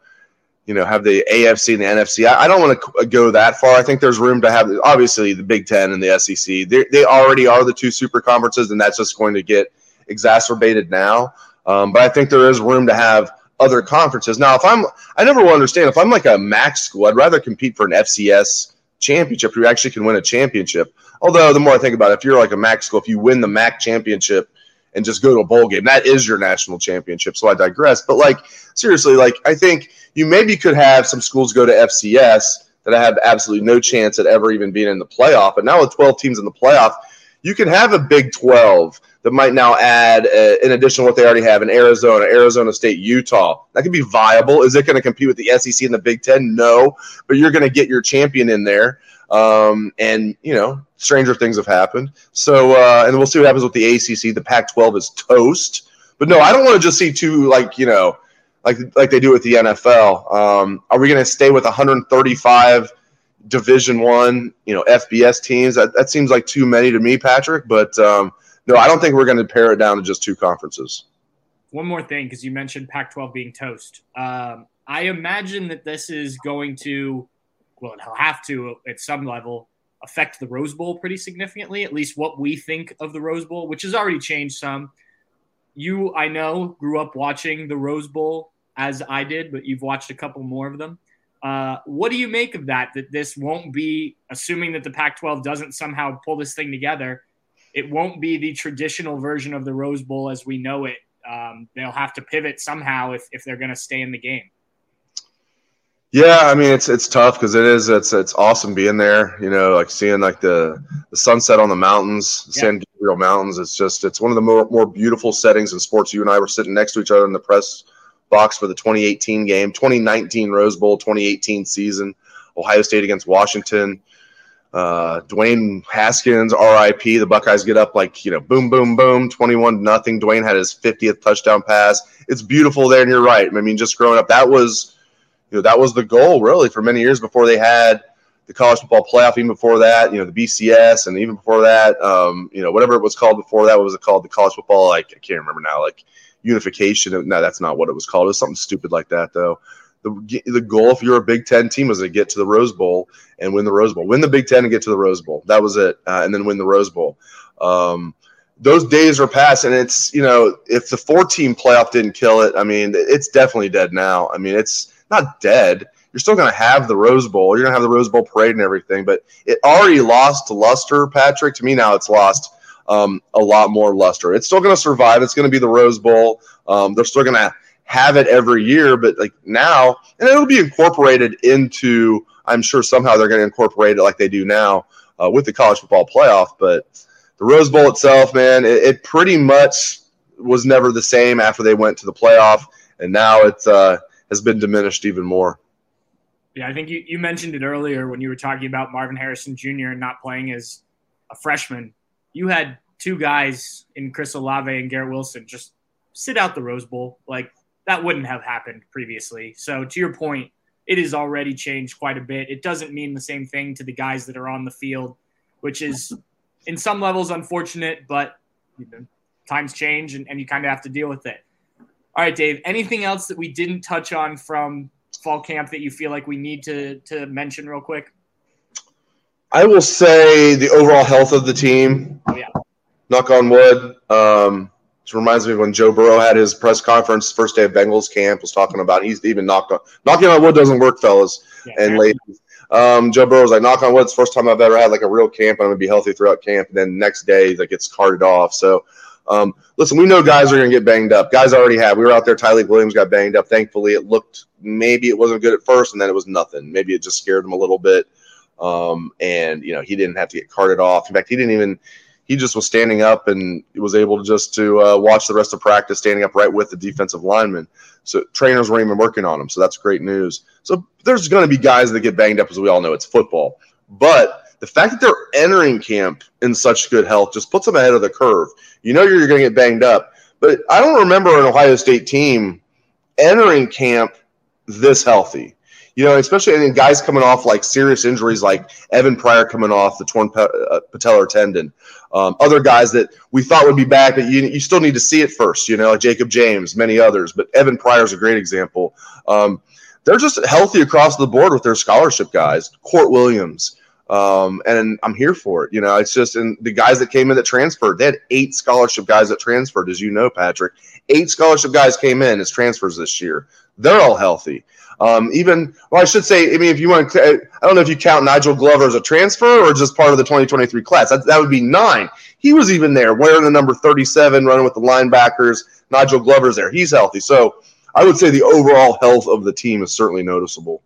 you know, have the AFC and the NFC. I, I don't want to go that far. I think there's room to have obviously the Big Ten and the SEC. They, they already are the two super conferences, and that's just going to get exacerbated now. Um, but I think there is room to have other conferences. Now, if I'm, I never will understand if I'm like a MAC school, I'd rather compete for an FCS championship. You actually can win a championship. Although the more I think about it, if you're like a MAC school, if you win the MAC championship and just go to a bowl game, that is your national championship. So I digress. But like seriously, like I think you maybe could have some schools go to FCS that have absolutely no chance at ever even being in the playoff. But now with 12 teams in the playoff, you can have a Big 12 that might now add, uh, in addition to what they already have in Arizona, Arizona State, Utah. That could be viable. Is it going to compete with the SEC and the Big Ten? No, but you're going to get your champion in there. Um, and you know, stranger things have happened. So, uh, and we'll see what happens with the ACC. The Pac-12 is toast. But no, I don't want to just see two like you know like like they do with the NFL. Um, are we going to stay with 135 Division One, you know, FBS teams? That, that seems like too many to me, Patrick. But um, no, I don't think we're going to pare it down to just two conferences. One more thing, because you mentioned Pac-12 being toast. Um, I imagine that this is going to, well, it'll have to at some level affect the Rose Bowl pretty significantly. At least what we think of the Rose Bowl, which has already changed some. You, I know, grew up watching the Rose Bowl as I did, but you've watched a couple more of them. Uh, what do you make of that? That this won't be, assuming that the Pac 12 doesn't somehow pull this thing together, it won't be the traditional version of the Rose Bowl as we know it. Um, they'll have to pivot somehow if, if they're going to stay in the game. Yeah, I mean it's it's tough because it is it's it's awesome being there. You know, like seeing like the the sunset on the mountains, yeah. San Gabriel Mountains. It's just it's one of the more more beautiful settings in sports. You and I were sitting next to each other in the press box for the 2018 game, 2019 Rose Bowl, 2018 season, Ohio State against Washington. Uh, Dwayne Haskins, RIP. The Buckeyes get up like, you know, boom, boom, boom, 21 nothing. Dwayne had his 50th touchdown pass. It's beautiful there, and you're right. I mean, just growing up, that was, know, that was the goal really for many years before they had the college football playoff. Even before that, you know, the BCS, and even before that, um, you know, whatever it was called before that, what was it called? The college football, like I can't remember now, like unification. No, that's not what it was called. It was something stupid like that, though. The, the goal, if you're a Big Ten team, was to get to the Rose Bowl and win the Rose Bowl. Win the Big Ten and get to the Rose Bowl. That was it. Uh, and then win the Rose Bowl. Um, those days are past. And it's, you know, if the four team playoff didn't kill it, I mean, it's definitely dead now. I mean, it's not dead. You're still going to have the Rose Bowl. You're going to have the Rose Bowl parade and everything. But it already lost luster, Patrick. To me, now it's lost um, a lot more luster. It's still going to survive. It's going to be the Rose Bowl. Um, they're still going to have it every year, but like now, and it'll be incorporated into. I'm sure somehow they're going to incorporate it like they do now uh, with the college football playoff. But the Rose Bowl itself, man, it, it, pretty much was never the same after they went to the playoff, and now it's uh, has been diminished even more. Yeah, I think you, you mentioned it earlier when you were talking about Marvin Harrison Jr. not playing as a freshman you had two guys in Chris Olave and Garrett Wilson just sit out the Rose Bowl. Like that wouldn't have happened previously. So to your point, it has already changed quite a bit. It doesn't mean the same thing to the guys that are on the field, which is in some levels unfortunate, but you know, times change and, and you kind of have to deal with it. All right, Dave, anything else that we didn't touch on from fall camp that you feel like we need to to mention real quick? I will say the overall health of the team. Oh, yeah. Knock on wood. Um, It reminds me of when Joe Burrow had his press conference first day of Bengals camp. Was talking about he's even knocked on knocking on wood doesn't work, fellas yeah, and ladies. Um, Joe Burrow was like, knock on wood, it's the first time I've ever had like a real camp, I'm gonna be healthy throughout camp. And then next day, that gets carted off. So, um, listen, we know guys are gonna get banged up. Guys already have. We were out there. Tyleik Williams got banged up. Thankfully, it looked maybe it wasn't good at first, and then it was nothing. Maybe it just scared him a little bit. Um, and you know, he didn't have to get carted off. In fact, he didn't even he just was standing up and was able to just to uh, watch the rest of practice standing up right with the defensive lineman. So trainers weren't even working on him. So that's great news. So there's going to be guys that get banged up, as we all know. It's football, but the fact that they're entering camp in such good health just puts them ahead of the curve. You know you're going to get banged up, but I don't remember an Ohio State team entering camp this healthy. You know, especially I mean, guys coming off like serious injuries, like Evan Pryor coming off the torn uh, patellar tendon. Um, other guys that we thought would be back, but you, you still need to see it first. You know, like Jakob James, many others, but Evan Pryor is a great example. Um, they're just healthy across the board with their scholarship guys. Kourt Williams, um, and I'm here for it. You know, it's just and the guys that came in that transferred. They had eight scholarship guys that transferred, as you know, Patrick. Eight scholarship guys came in as transfers this year. They're all healthy. Um, even, well, I should say, I mean, if you want to, I don't know if you count Nigel Glover as a transfer or just part of the 2023 class. That, that would be nine. He was even there wearing the number 37, running with the linebackers. Nigel Glover's there. He's healthy. So I would say the overall health of the team is certainly noticeable.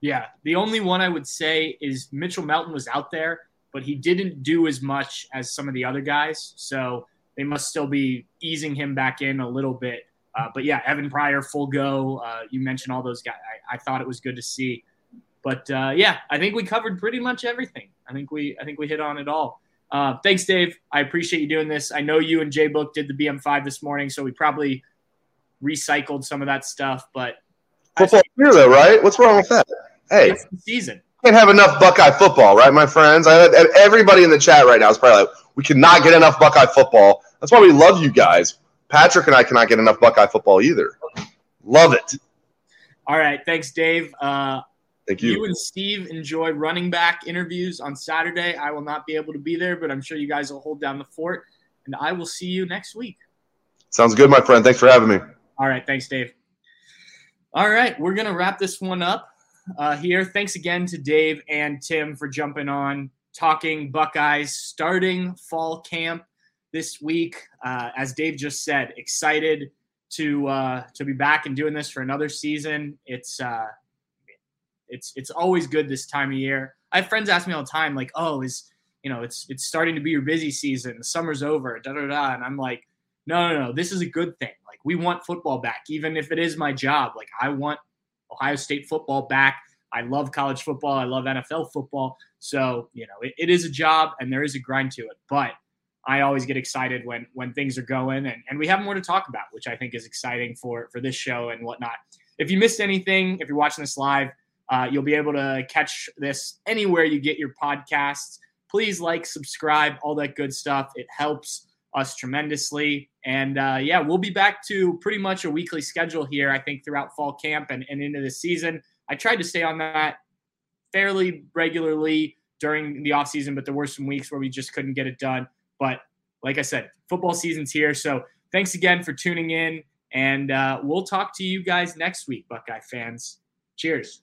Yeah. The only one I would say is Mitchell Melton was out there, but he didn't do as much as some of the other guys. So they must still be easing him back in a little bit. Uh, but yeah, Evan Pryor, full go. Uh, you mentioned all those guys. I, I, thought it was good to see. But uh, yeah, I think we covered pretty much everything. I think we I think we hit on it all. Uh, thanks, Dave. I appreciate you doing this. I know you and J Book did the BM5 this morning, so we probably recycled some of that stuff. But football here, though, right? What's wrong with that? Hey, season. Can't have enough Buckeye football, right, my friends? I, everybody in the chat right now is probably like, we cannot get enough Buckeye football. That's why we love you guys. Patrick and I cannot get enough Buckeye football either. Love it. All right. Thanks, Dave. Uh, Thank you. You and Steve enjoy running back interviews on Saturday. I will not be able to be there, but I'm sure you guys will hold down the fort. And I will see you next week. Sounds good, my friend. Thanks for having me. All right. Thanks, Dave. All right. We're going to wrap this one up uh, here. Thanks again to Dave and Tim for jumping on, talking Buckeyes starting fall camp this week. Uh, as Dave just said, excited to uh, to be back and doing this for another season. It's uh, it's it's always good this time of year. I have friends ask me all the time, like, "Oh, is you know, it's it's starting to be your busy season. The summer's over." Da da da. And I'm like, "No, no, no. This is a good thing. Like, we want football back, even if it is my job. Like, I want Ohio State football back." I love college football. I love NFL football. So, you know, it, it is a job and there is a grind to it. But I always get excited when when things are going and, and we have more to talk about, which I think is exciting for for this show and whatnot. If you missed anything, if you're watching this live, uh, you'll be able to catch this anywhere you get your podcasts. Please like, subscribe, all that good stuff. It helps us tremendously. And uh, yeah, we'll be back to pretty much a weekly schedule here, I think, throughout fall camp and, and into the season. I tried to stay on that fairly regularly during the offseason, but there were some weeks where we just couldn't get it done. But like I said, football season's here. So thanks again for tuning in. And uh, we'll talk to you guys next week, Buckeye fans. Cheers.